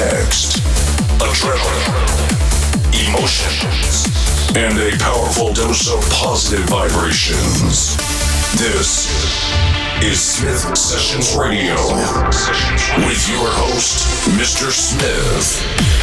next. Adrenaline, emotions, and a powerful dose of positive vibrations. This is Smith Sessions Radio with your host, Mr. Smith.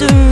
In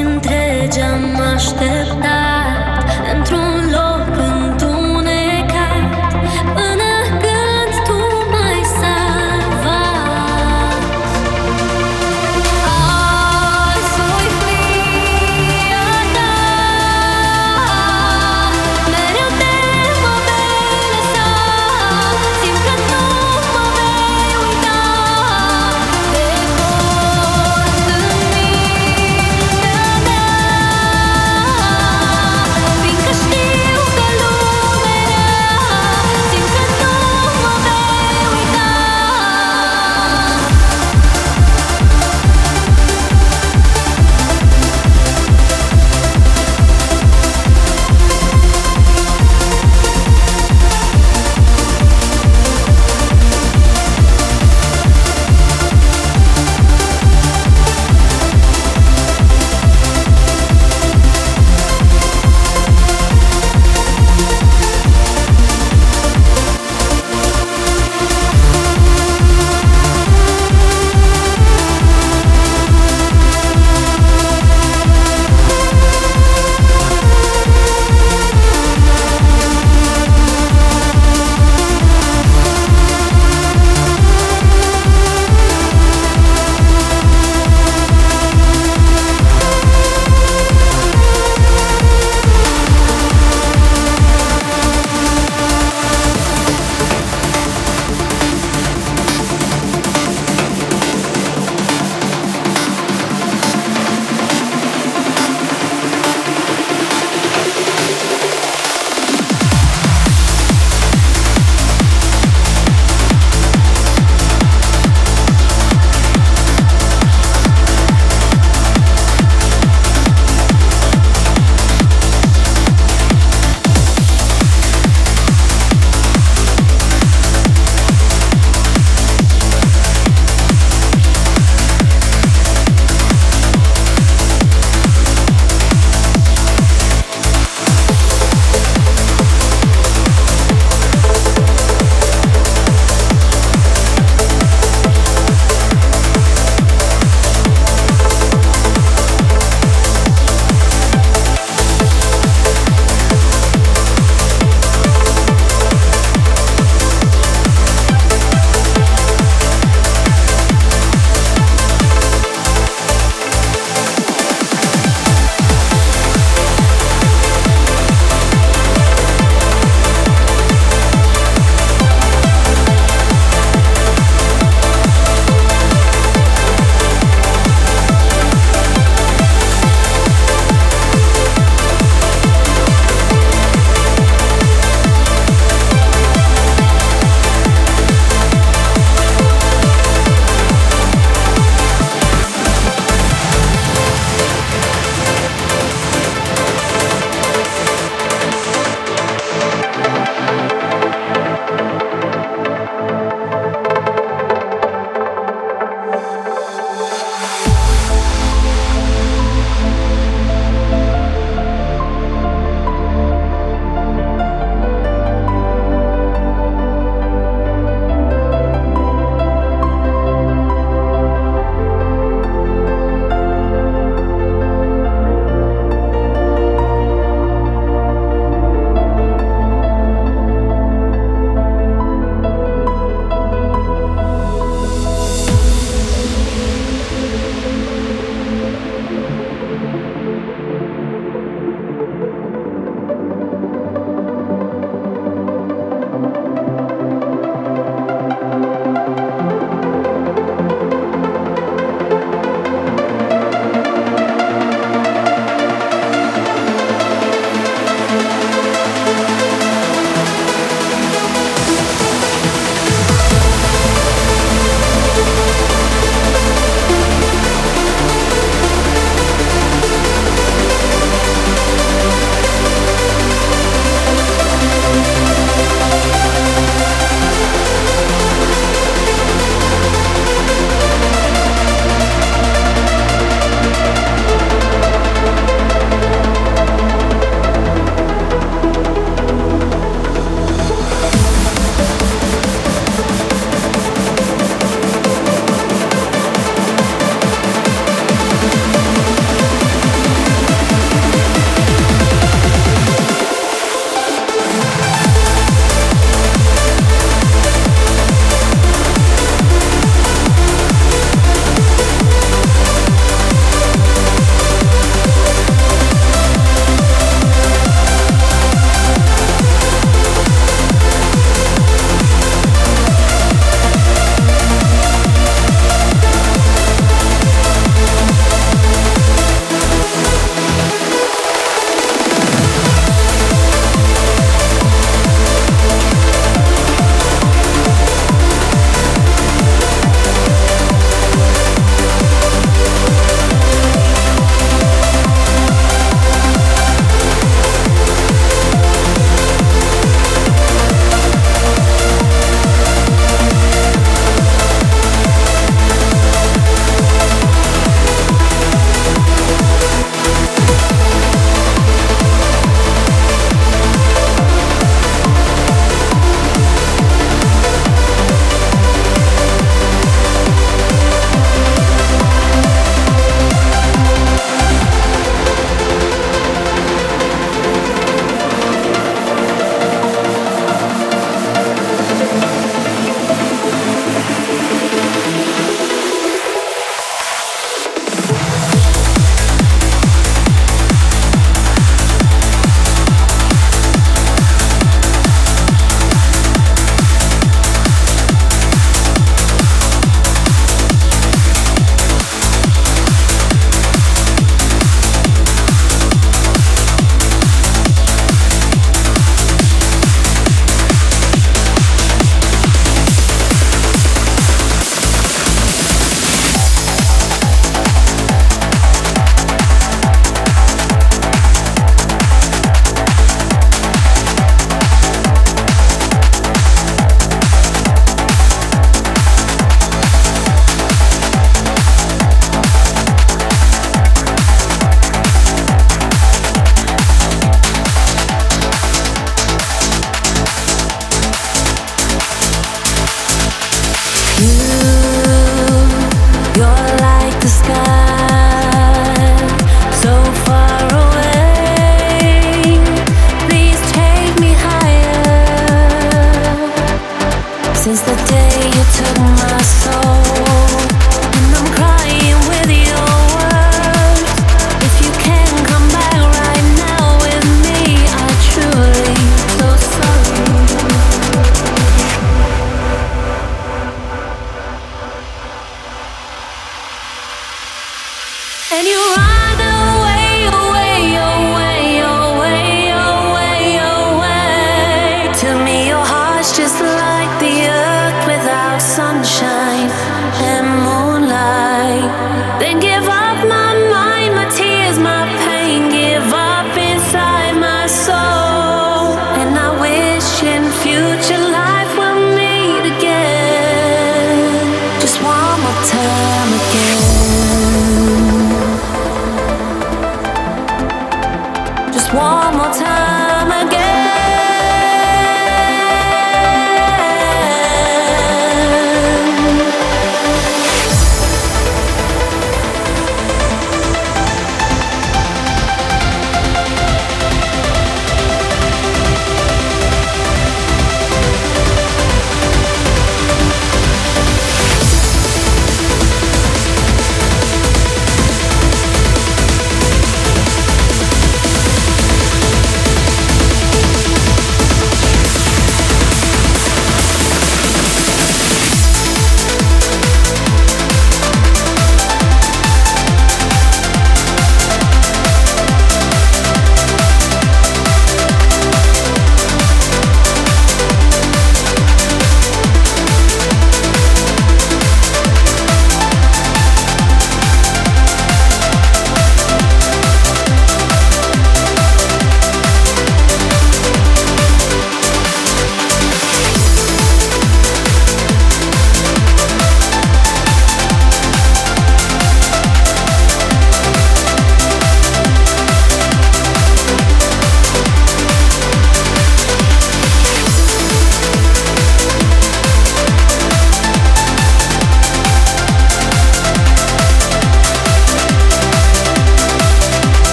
întregi am așteptat